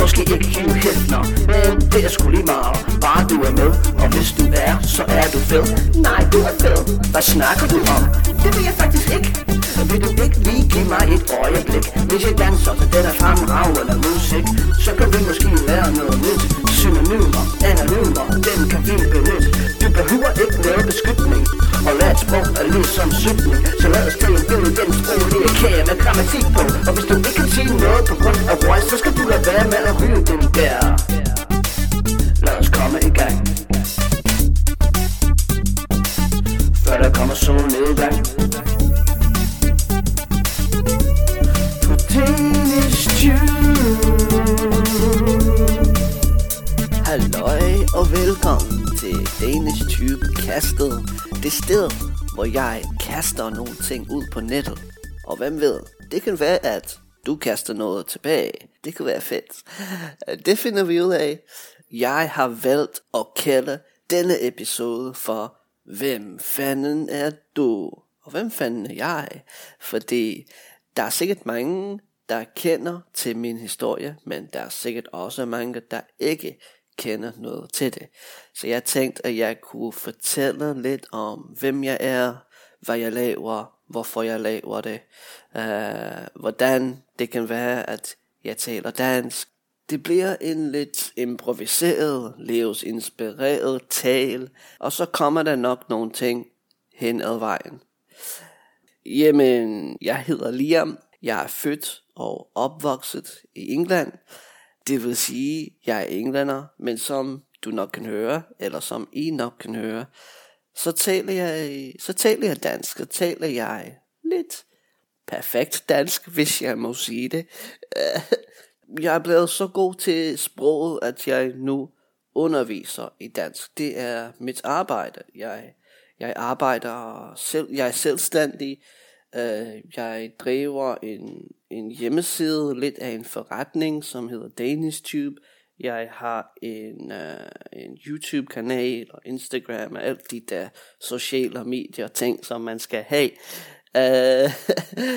måske ikke Hugh Hefner Men det er sgu lige meget, bare du er med Og hvis du er, så er du fed. Nej, du er fed. Hvad snakker du om? Det ved jeg faktisk ikke så vil du ikke lige give mig et øjeblik. Hvis jeg danser til den er fremragende musik. Så kan vi måske lære noget nyt. Synonymer, anonymer, den kan vi benytte. Du behøver ikke lave beskytning. Og lad et sprog er ligesom sygning. Så lad os tage en billede den sprog Det er kage med grammatik på. Og hvis du ikke kan sige noget på grund af voice Så skal du lade være med at ryge den der. Lad os komme i gang. Før der kommer solnedgang til Danish Tube Kastet. Det sted, hvor jeg kaster nogle ting ud på nettet. Og hvem ved, det kan være, at du kaster noget tilbage. Det kan være fedt. Det finder vi ud af. Jeg har valgt at kalde denne episode for Hvem fanden er du? Og hvem fanden er jeg? Fordi der er sikkert mange, der kender til min historie, men der er sikkert også mange, der ikke kender noget til det. Så jeg tænkte, at jeg kunne fortælle lidt om, hvem jeg er, hvad jeg laver, hvorfor jeg laver det, uh, hvordan det kan være, at jeg taler dansk. Det bliver en lidt improviseret, livsinspireret tale, og så kommer der nok nogle ting hen ad vejen. Jamen, jeg hedder Liam, jeg er født og opvokset i England. Det vil sige, jeg er englænder, men som du nok kan høre, eller som I nok kan høre, så taler jeg, så taler jeg dansk, så taler jeg lidt perfekt dansk, hvis jeg må sige det. Jeg er blevet så god til sproget, at jeg nu underviser i dansk. Det er mit arbejde. Jeg, jeg arbejder selv, jeg er selvstændig, Uh, jeg driver en, en hjemmeside, lidt af en forretning, som hedder Danish Tube. Jeg har en, uh, en YouTube-kanal og Instagram og alt de der sociale medier ting, som man skal have. Øh, uh,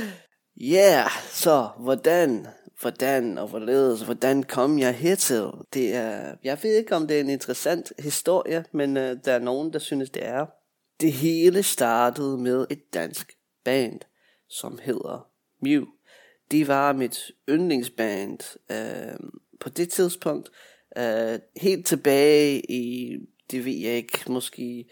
yeah, så hvordan, hvordan og hvorledes, hvordan kom jeg hertil? Det er, jeg ved ikke, om det er en interessant historie, men uh, der er nogen, der synes, det er. Det hele startede med et dansk band, som hedder Mew. De var mit yndlingsband øh, på det tidspunkt. Øh, helt tilbage i, det ved jeg ikke, måske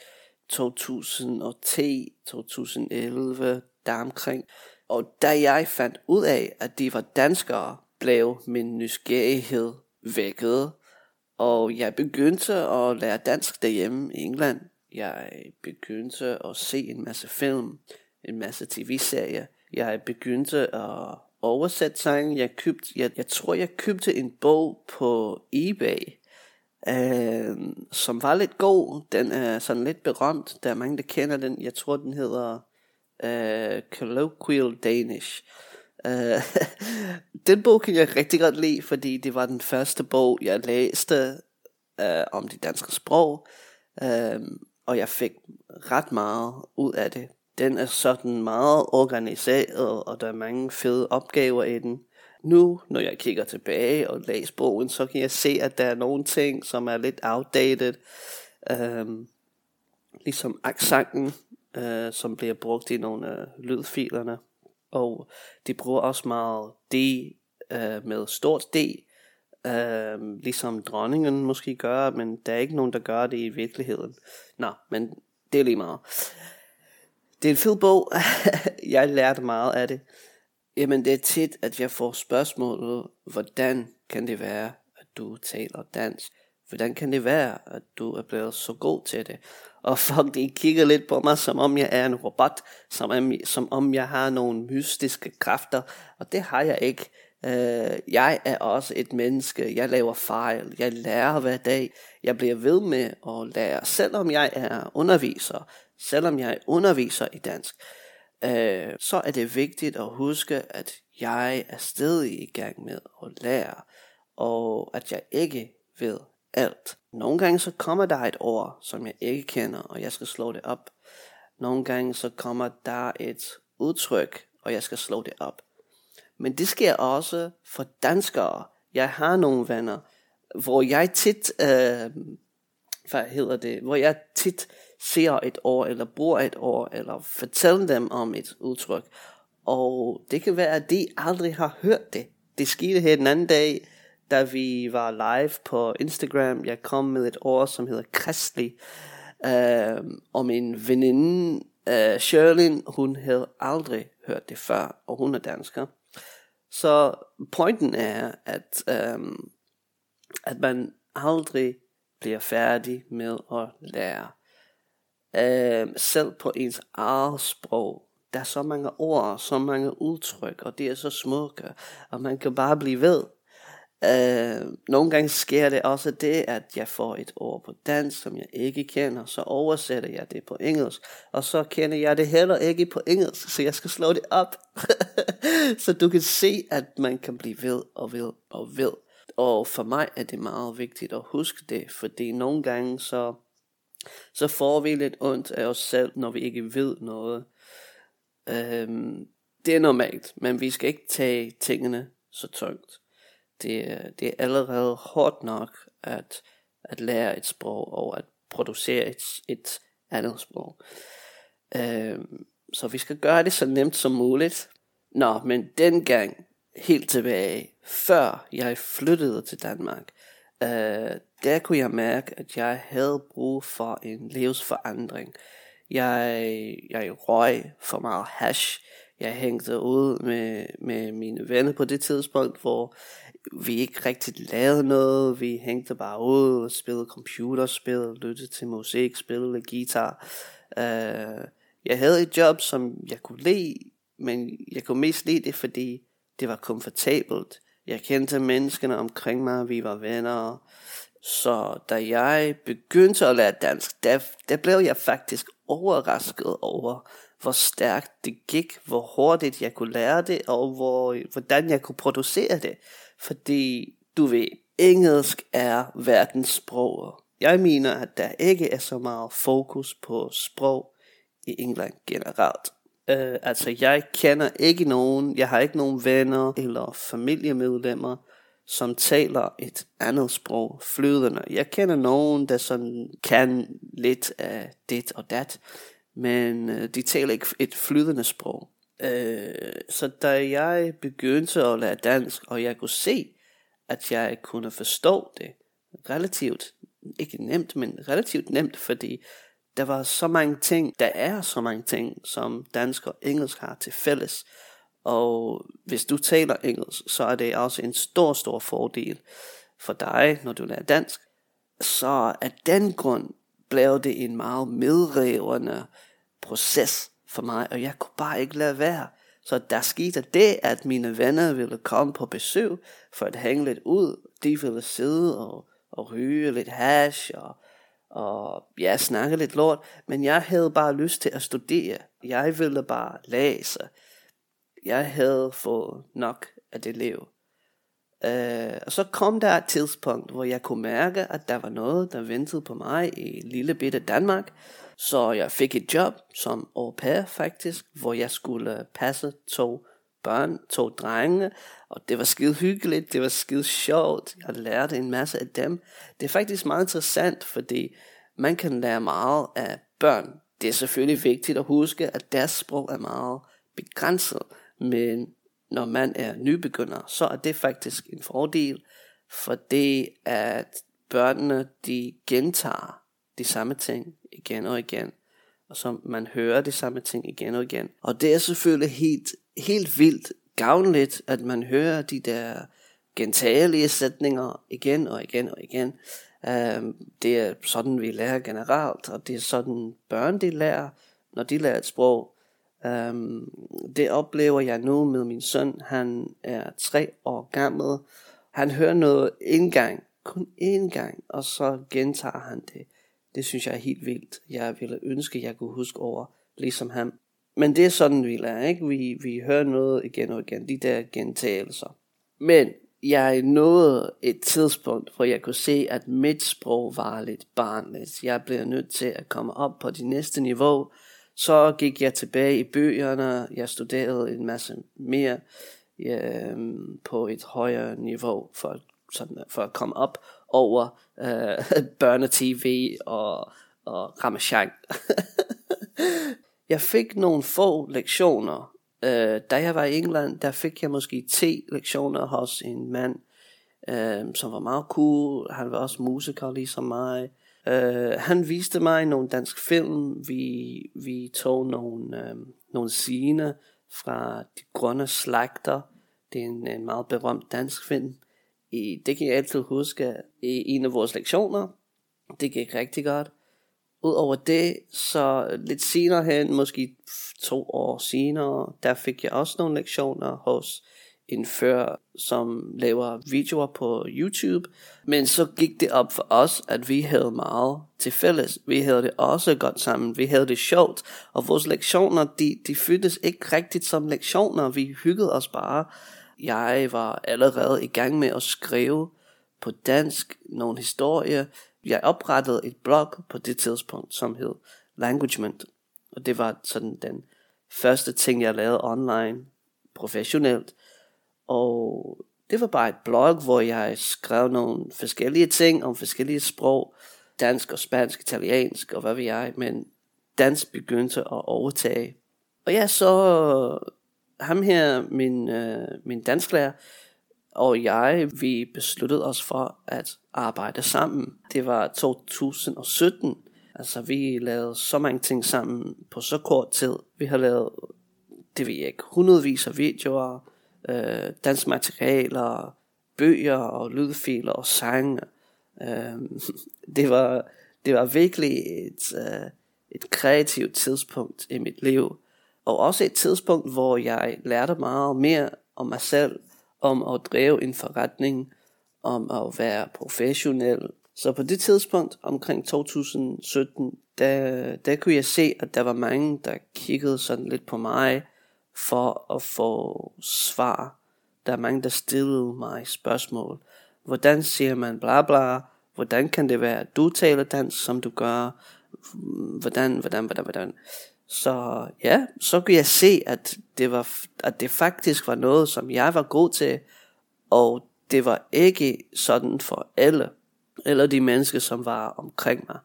2010, 2011, deromkring. Og da jeg fandt ud af, at de var danskere, blev min nysgerrighed vækket. Og jeg begyndte at lære dansk derhjemme i England. Jeg begyndte at se en masse film en masse tv-serier. Jeg begyndte at oversætte sange. Jeg, købte, jeg, jeg tror, jeg købte en bog på eBay, øh, som var lidt god. Den er sådan lidt berømt. Der er mange, der kender den. Jeg tror, den hedder øh, Colloquial Danish. Øh, den bog kan jeg rigtig godt lide, fordi det var den første bog, jeg læste øh, om det danske sprog. Øh, og jeg fik ret meget ud af det den er sådan meget organiseret, og der er mange fede opgaver i den. Nu, når jeg kigger tilbage og læser bogen, så kan jeg se, at der er nogle ting, som er lidt outdated. Øhm, ligesom aksangen, øh, som bliver brugt i nogle af lydfilerne. Og de bruger også meget D øh, med stort D, øh, ligesom dronningen måske gør, men der er ikke nogen, der gør det i virkeligheden. Nå, men det er lige meget. Det er en fed bog. jeg lærte meget af det. Jamen det er tit, at jeg får spørgsmålet, hvordan kan det være, at du taler dansk? Hvordan kan det være, at du er blevet så god til det? Og folk de kigger lidt på mig, som om jeg er en robot, som om, som om jeg har nogle mystiske kræfter, og det har jeg ikke. Uh, jeg er også et menneske, jeg laver fejl, jeg lærer hver dag, jeg bliver ved med at lære, selvom jeg er underviser, selvom jeg underviser i dansk, øh, så er det vigtigt at huske, at jeg er stadig i gang med at lære, og at jeg ikke ved alt. Nogle gange så kommer der et ord, som jeg ikke kender, og jeg skal slå det op. Nogle gange så kommer der et udtryk, og jeg skal slå det op. Men det sker også for danskere. Jeg har nogle venner, hvor jeg tit, øh, hvad hedder det, hvor jeg tit ser et ord, eller bruger et ord, eller fortæller dem om et udtryk. Og det kan være, at de aldrig har hørt det. Det skete her den anden dag, da vi var live på Instagram. Jeg kom med et ord, som hedder kristelig. Øh, og min veninde, øh, Sherlyn, hun havde aldrig hørt det før, og hun er dansker. Så pointen er, at, øh, at man aldrig bliver færdig med at lære. Øh, selv på ens eget sprog. Der er så mange ord, så mange udtryk, og det er så smukke, og man kan bare blive ved. Øh, nogle gange sker det også det, at jeg får et ord på dansk, som jeg ikke kender, så oversætter jeg det på engelsk, og så kender jeg det heller ikke på engelsk, så jeg skal slå det op. så du kan se, at man kan blive ved og ved og ved. Og for mig er det meget vigtigt at huske det, fordi nogle gange så, så får vi lidt ondt af os selv, når vi ikke ved noget. Øhm, det er normalt, men vi skal ikke tage tingene så tungt det, det er allerede hårdt nok at, at lære et sprog og at producere et, et andet sprog. Øhm, så vi skal gøre det så nemt som muligt. Nå, men dengang, helt tilbage, før jeg flyttede til Danmark, øh, der kunne jeg mærke, at jeg havde brug for en livsforandring. Jeg, jeg røg for meget hash. Jeg hængte ud med, med mine venner på det tidspunkt, hvor vi ikke rigtig lavede noget, vi hængte bare ud og spillede computerspil, lyttede til musik, spillede guitar. Uh, jeg havde et job, som jeg kunne lide, men jeg kunne mest lide det, fordi det var komfortabelt. Jeg kendte menneskene omkring mig, vi var venner. Så da jeg begyndte at lære dansk, der, der blev jeg faktisk overrasket over, hvor stærkt det gik, hvor hurtigt jeg kunne lære det, og hvor, hvordan jeg kunne producere det. Fordi, du ved, engelsk er verdens sprog. Jeg mener, at der ikke er så meget fokus på sprog i England generelt. Øh, altså, jeg kender ikke nogen, jeg har ikke nogen venner eller familiemedlemmer, som taler et andet sprog flydende. Jeg kender nogen, der sådan kan lidt af dit og dat, men øh, de taler ikke et flydende sprog. Øh, så da jeg begyndte at lære dansk, og jeg kunne se, at jeg kunne forstå det relativt, ikke nemt, men relativt nemt, fordi der var så mange ting, der er så mange ting, som dansk og engelsk har til fælles. Og hvis du taler engelsk, så er det også en stor, stor fordel for dig, når du lærer dansk. Så af den grund blev det en meget medrevende proces for mig, og jeg kunne bare ikke lade være. Så der skete det, at mine venner ville komme på besøg for at hænge lidt ud. De ville sidde og, og ryge lidt hash og, og ja, snakke lidt lort. Men jeg havde bare lyst til at studere. Jeg ville bare læse. Jeg havde fået nok af det liv. Uh, og så kom der et tidspunkt, hvor jeg kunne mærke, at der var noget, der ventede på mig i lille bitte Danmark. Så jeg fik et job som au pair faktisk, hvor jeg skulle passe to børn, to drenge, og det var skide hyggeligt, det var skide sjovt, jeg lærte en masse af dem. Det er faktisk meget interessant, fordi man kan lære meget af børn. Det er selvfølgelig vigtigt at huske, at deres sprog er meget begrænset, men når man er nybegynder, så er det faktisk en fordel, for det at børnene de gentager de samme ting igen og igen, og så man hører de samme ting igen og igen. Og det er selvfølgelig helt, helt vildt gavnligt, at man hører de der gentagelige sætninger igen og igen og igen. Um, det er sådan, vi lærer generelt, og det er sådan, børn de lærer, når de lærer et sprog. Um, det oplever jeg nu med min søn. Han er tre år gammel. Han hører noget en gang, kun én gang, og så gentager han det det synes jeg er helt vildt. Jeg ville ønske, jeg kunne huske over, ligesom ham. Men det er sådan, vi lærer, ikke? Vi, vi hører noget igen og igen, de der gentagelser. Men jeg nåede et tidspunkt, hvor jeg kunne se, at mit sprog var lidt barnligt. Jeg blev nødt til at komme op på det næste niveau. Så gik jeg tilbage i bøgerne, jeg studerede en masse mere. øh, på et højere niveau for, sådan, for at komme op over øh, børnetv og, og Ramachan. jeg fik nogle få lektioner. Øh, da jeg var i England, der fik jeg måske 10 lektioner hos en mand, øh, som var meget cool. Han var også musiker ligesom mig. Øh, han viste mig nogle dansk film. Vi, vi tog nogle, øh, nogle scener fra De Grønne Slagter. Det er en, en meget berømt dansk film. I, det kan jeg altid huske i en af vores lektioner. Det gik rigtig godt. Udover det, så lidt senere hen, måske to år senere, der fik jeg også nogle lektioner hos en før, som laver videoer på YouTube. Men så gik det op for os, at vi havde meget til fælles. Vi havde det også godt sammen. Vi havde det sjovt. Og vores lektioner, de, de føltes ikke rigtigt som lektioner. Vi hyggede os bare. Jeg var allerede i gang med at skrive på dansk nogle historier. Jeg oprettede et blog på det tidspunkt, som hed Languagement. Og det var sådan den første ting, jeg lavede online professionelt. Og det var bare et blog, hvor jeg skrev nogle forskellige ting om forskellige sprog. Dansk og spansk, italiensk og hvad ved jeg. Men dansk begyndte at overtage. Og ja, så ham her, min, øh, min dansklærer, og jeg, vi besluttede os for at arbejde sammen. Det var 2017. Altså, vi lavede så mange ting sammen på så kort tid. Vi har lavet, det ved jeg ikke, hundredvis af videoer, øh, dansmaterialer, bøger og lydfiler og sange. Øh, det, var, det var virkelig et, øh, et kreativt tidspunkt i mit liv. Og også et tidspunkt, hvor jeg lærte meget mere om mig selv, om at drive en forretning, om at være professionel. Så på det tidspunkt, omkring 2017, der, der kunne jeg se, at der var mange, der kiggede sådan lidt på mig, for at få svar. Der er mange, der stillede mig spørgsmål. Hvordan siger man bla bla? Hvordan kan det være, at du taler dansk, som du gør? Hvordan, hvordan, hvordan, hvordan? Så ja, så kunne jeg se, at det, var, at det faktisk var noget, som jeg var god til, og det var ikke sådan for alle, eller de mennesker, som var omkring mig.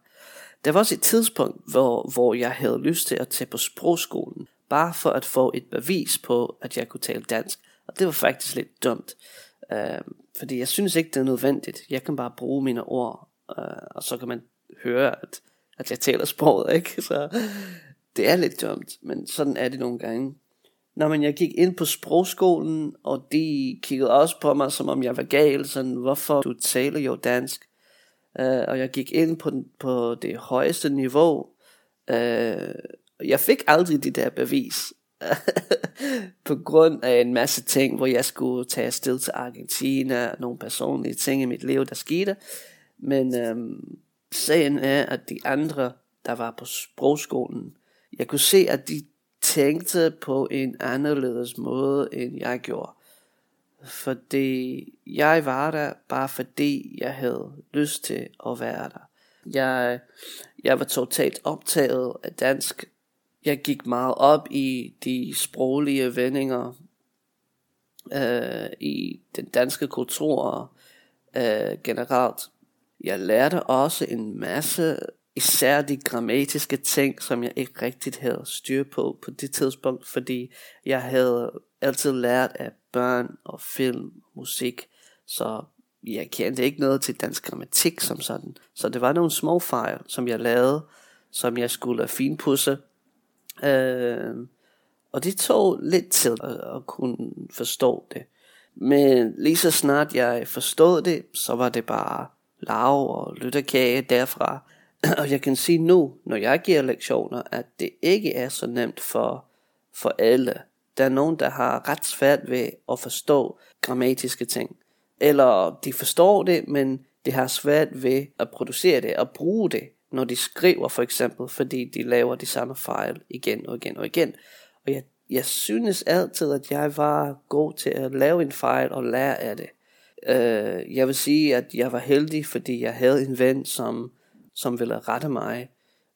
Der var også et tidspunkt, hvor, hvor jeg havde lyst til at tage på sprogskolen, bare for at få et bevis på, at jeg kunne tale dansk. Og det var faktisk lidt dumt, øh, fordi jeg synes ikke, det er nødvendigt. Jeg kan bare bruge mine ord, øh, og så kan man høre, at, at jeg taler sproget, ikke? Så det er lidt dumt, men sådan er det nogle gange. Når man jeg gik ind på sprogskolen, og de kiggede også på mig, som om jeg var gal, sådan, hvorfor du taler jo dansk. Uh, og jeg gik ind på, den, på det højeste niveau. Uh, jeg fik aldrig det der bevis. på grund af en masse ting, hvor jeg skulle tage afsted til Argentina, nogle personlige ting i mit liv, der skete. Men øhm, sagen er, at de andre, der var på sprogskolen, jeg kunne se, at de tænkte på en anderledes måde, end jeg gjorde. Fordi jeg var der, bare fordi jeg havde lyst til at være der. Jeg, jeg var totalt optaget af dansk. Jeg gik meget op i de sproglige vendinger, øh, i den danske kultur øh, generelt. Jeg lærte også en masse især de grammatiske ting, som jeg ikke rigtigt havde styr på på det tidspunkt, fordi jeg havde altid lært af børn og film og musik, så jeg kendte ikke noget til dansk grammatik som sådan. Så det var nogle små fejl, som jeg lavede, som jeg skulle finpudse. Øh, og det tog lidt til at, at kunne forstå det. Men lige så snart jeg forstod det, så var det bare lav og lytterkage derfra. Og jeg kan sige nu, når jeg giver lektioner, at det ikke er så nemt for, for alle. Der er nogen, der har ret svært ved at forstå grammatiske ting. Eller de forstår det, men de har svært ved at producere det og bruge det, når de skriver for eksempel, fordi de laver de samme fejl igen og igen og igen. Og jeg, jeg synes altid, at jeg var god til at lave en fejl og lære af det. Uh, jeg vil sige, at jeg var heldig, fordi jeg havde en ven, som som ville rette mig,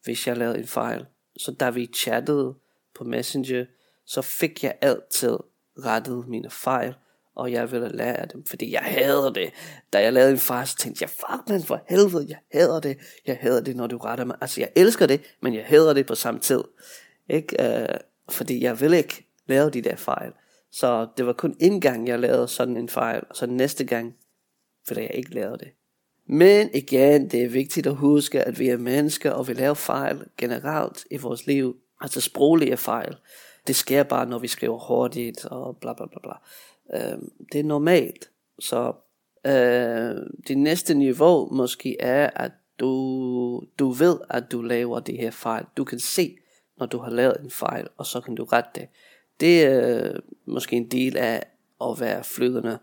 hvis jeg lavede en fejl. Så da vi chattede på Messenger, så fik jeg altid rettet mine fejl, og jeg ville lære af dem, fordi jeg hader det. Da jeg lavede en fejl, så tænkte jeg, fuck man, for helvede, jeg hader det. Jeg hader det, når du retter mig. Altså, jeg elsker det, men jeg hader det på samme tid. Ikke? Uh, fordi jeg vil ikke lave de der fejl. Så det var kun en gang, jeg lavede sådan en fejl, og så næste gang fordi jeg ikke lavede det. Men igen, det er vigtigt at huske, at vi er mennesker, og vi laver fejl generelt i vores liv. Altså sproglige fejl. Det sker bare, når vi skriver hurtigt og bla bla bla bla. Øh, det er normalt. Så øh, det næste niveau måske er, at du, du ved, at du laver de her fejl. Du kan se, når du har lavet en fejl, og så kan du rette det. Det er øh, måske en del af at være flydende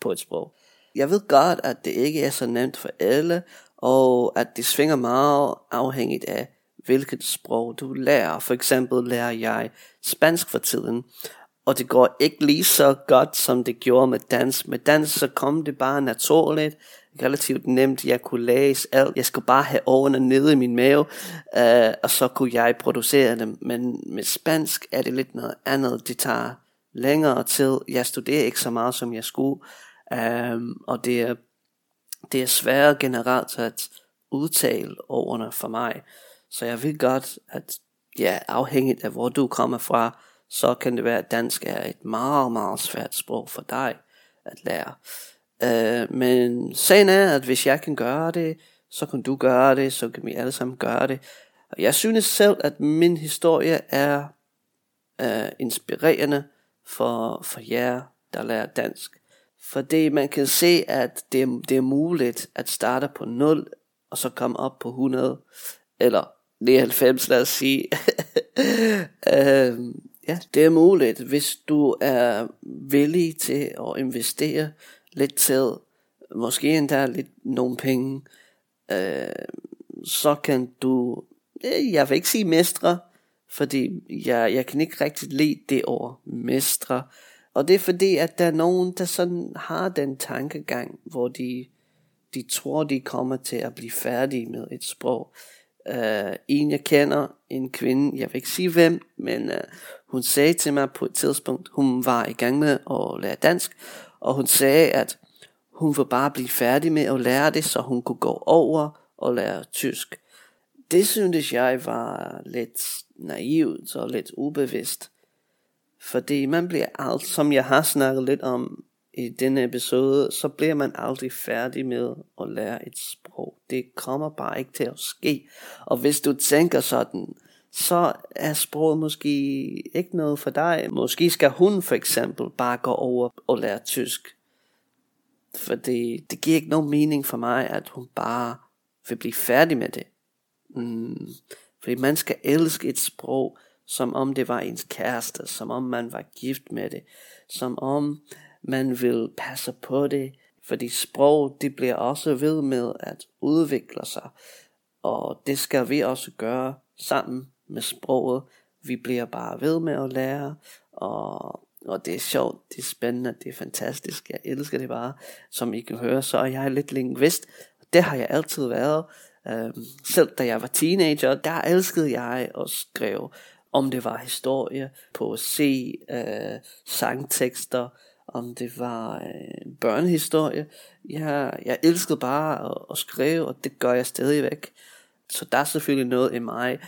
på et sprog. Jeg ved godt, at det ikke er så nemt for alle, og at det svinger meget afhængigt af, hvilket sprog du lærer. For eksempel lærer jeg spansk for tiden, og det går ikke lige så godt, som det gjorde med dans. Med dans, så kom det bare naturligt, relativt nemt. Jeg kunne læse alt. Jeg skulle bare have årene nede i min mave, øh, og så kunne jeg producere dem. Men med spansk er det lidt noget andet. Det tager længere tid. Jeg studerer ikke så meget, som jeg skulle. Um, og det er, det er svært generelt at udtale ordene for mig. Så jeg ved godt, at ja, afhængigt af hvor du kommer fra, så kan det være, at dansk er et meget, meget svært sprog for dig at lære. Uh, men sagen er, at hvis jeg kan gøre det, så kan du gøre det, så kan vi alle sammen gøre det. Og jeg synes selv, at min historie er uh, inspirerende for, for jer, der lærer dansk. Fordi man kan se, at det er, det er muligt at starte på 0, og så komme op på 100, eller 99, lad os sige. uh, Ja, det er muligt, hvis du er villig til at investere lidt tid, måske endda lidt nogle penge, øh, så kan du, øh, jeg vil ikke sige mestre, fordi jeg, jeg kan ikke rigtig lide det ord, mestre. Og det er fordi, at der er nogen, der sådan har den tankegang, hvor de, de tror, de kommer til at blive færdige med et sprog. Uh, en jeg kender, en kvinde, jeg vil ikke sige hvem, men uh, hun sagde til mig på et tidspunkt, hun var i gang med at lære dansk, og hun sagde, at hun ville bare blive færdig med at lære det, så hun kunne gå over og lære tysk. Det syntes jeg var lidt naivt og lidt ubevidst. Fordi man bliver alt, som jeg har snakket lidt om i denne episode, så bliver man aldrig færdig med at lære et sprog. Det kommer bare ikke til at ske. Og hvis du tænker sådan, så er sproget måske ikke noget for dig. Måske skal hun for eksempel bare gå over og lære tysk. Fordi det giver ikke nogen mening for mig, at hun bare vil blive færdig med det. Mm. Fordi man skal elske et sprog, som om det var ens kæreste, som om man var gift med det, som om man vil passe på det, fordi sprog, det bliver også ved med at udvikle sig, og det skal vi også gøre sammen med sproget. Vi bliver bare ved med at lære, og, og det er sjovt, det er spændende, det er fantastisk, jeg elsker det bare. Som I kan høre, så er jeg lidt lingvist, det har jeg altid været. Øhm, selv da jeg var teenager, der elskede jeg at skrive, om det var historie, poesi, øh, sangtekster, om det var øh, børnehistorie. Jeg, jeg elskede bare at, at skrive, og det gør jeg stadigvæk. Så der er selvfølgelig noget i mig,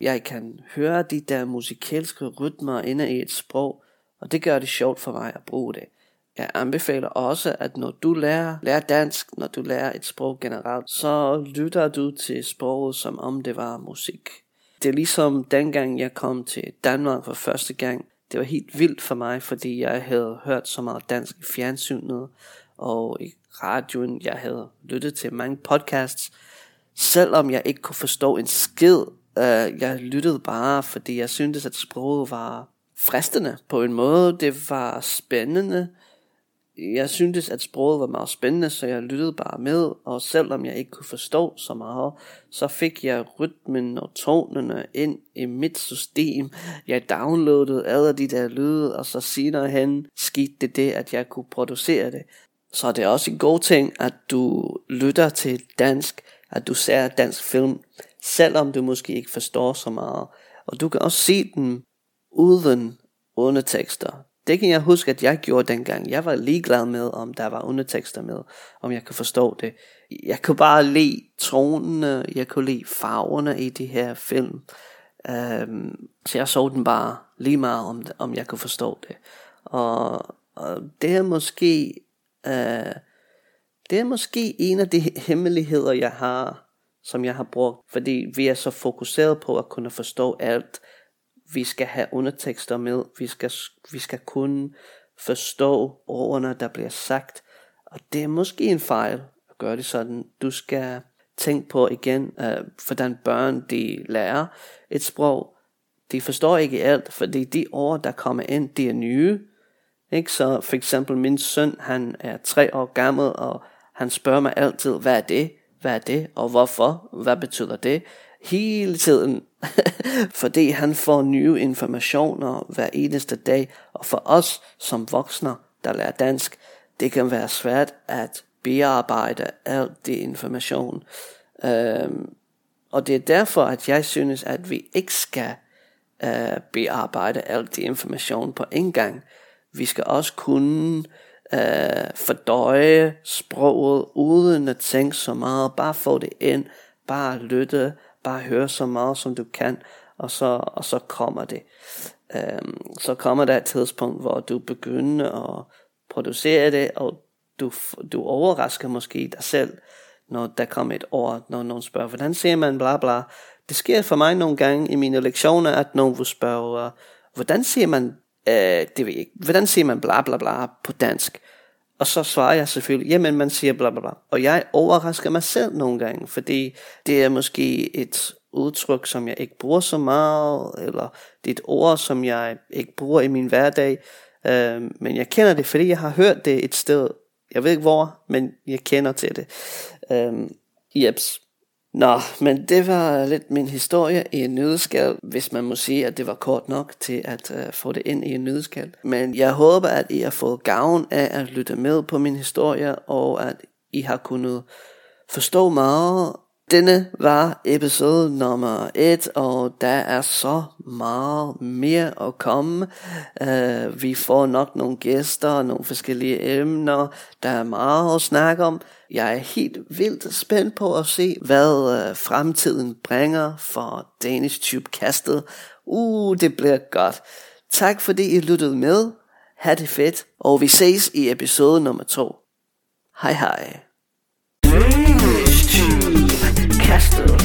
jeg kan høre de der musikalske rytmer inde i et sprog, og det gør det sjovt for mig at bruge det. Jeg anbefaler også, at når du lærer, lærer dansk, når du lærer et sprog generelt, så lytter du til sproget, som om det var musik. Det er ligesom dengang jeg kom til Danmark for første gang. Det var helt vildt for mig, fordi jeg havde hørt så meget dansk i fjernsynet og i radioen. Jeg havde lyttet til mange podcasts, selvom jeg ikke kunne forstå en skid Øh, jeg lyttede bare, fordi jeg syntes, at sproget var fristende på en måde. Det var spændende. Jeg syntes, at sproget var meget spændende, så jeg lyttede bare med. Og selvom jeg ikke kunne forstå så meget, så fik jeg rytmen og tonerne ind i mit system. Jeg downloadede alle de der lyde, og så senere hen skete det det, at jeg kunne producere det. Så det er også en god ting, at du lytter til dansk, at du ser dansk film, selvom du måske ikke forstår så meget. Og du kan også se den uden undertekster. Det kan jeg huske, at jeg gjorde dengang. Jeg var ligeglad med, om der var undertekster med, om jeg kunne forstå det. Jeg kunne bare lide tronene, jeg kunne lide farverne i de her film. Um, så jeg så den bare lige meget, om, om jeg kunne forstå det. Og, og det er måske... Uh, det er måske en af de hemmeligheder, jeg har, som jeg har brugt, fordi vi er så fokuseret på at kunne forstå alt. Vi skal have undertekster med, vi skal, vi skal kunne forstå ordene, der bliver sagt. Og det er måske en fejl at gøre det sådan. Du skal tænke på igen, uh, hvordan børn de lærer et sprog. De forstår ikke alt, fordi de ord, der kommer ind, de er nye. Ikke? Så for eksempel min søn, han er tre år gammel, og han spørger mig altid, hvad er det? Hvad er det? Og hvorfor? Hvad betyder det? Hele tiden. Fordi han får nye informationer hver eneste dag. Og for os som voksne, der lærer dansk, det kan være svært at bearbejde alt det information. Øhm, og det er derfor, at jeg synes, at vi ikke skal øh, bearbejde alt det information på en gang. Vi skal også kunne øh, fordøje sproget, uden at tænke så meget. Bare få det ind, bare lytte, bare høre så meget som du kan, og så, og så kommer det. Øhm, så kommer der et tidspunkt, hvor du begynder at producere det, og du, du overrasker måske dig selv, når der kommer et ord, når nogen spørger, hvordan ser man bla bla. Det sker for mig nogle gange i mine lektioner, at nogen vil spørge, hvordan ser man øh, det ved jeg ikke, hvordan ser man bla bla bla på dansk? Og så svarer jeg selvfølgelig, jamen man siger bla bla bla. Og jeg overrasker mig selv nogle gange, fordi det er måske et udtryk, som jeg ikke bruger så meget, eller det er et ord, som jeg ikke bruger i min hverdag. Øh, men jeg kender det, fordi jeg har hørt det et sted. Jeg ved ikke hvor, men jeg kender til det. Øh, jeps. Nå, men det var lidt min historie i en nødskal, hvis man må sige, at det var kort nok til at uh, få det ind i en nødskal. Men jeg håber, at I har fået gavn af at lytte med på min historie, og at I har kunnet forstå meget denne var episode nummer 1, og der er så meget mere at komme. Uh, vi får nok nogle gæster, nogle forskellige emner. Der er meget at snakke om. Jeg er helt vildt spændt på at se, hvad uh, fremtiden bringer for Danish Tube Castet. Uh, det bliver godt. Tak fordi I lyttede med. Ha' det fedt, og vi ses i episode nummer 2. Hej hej. Danish Tube Castle.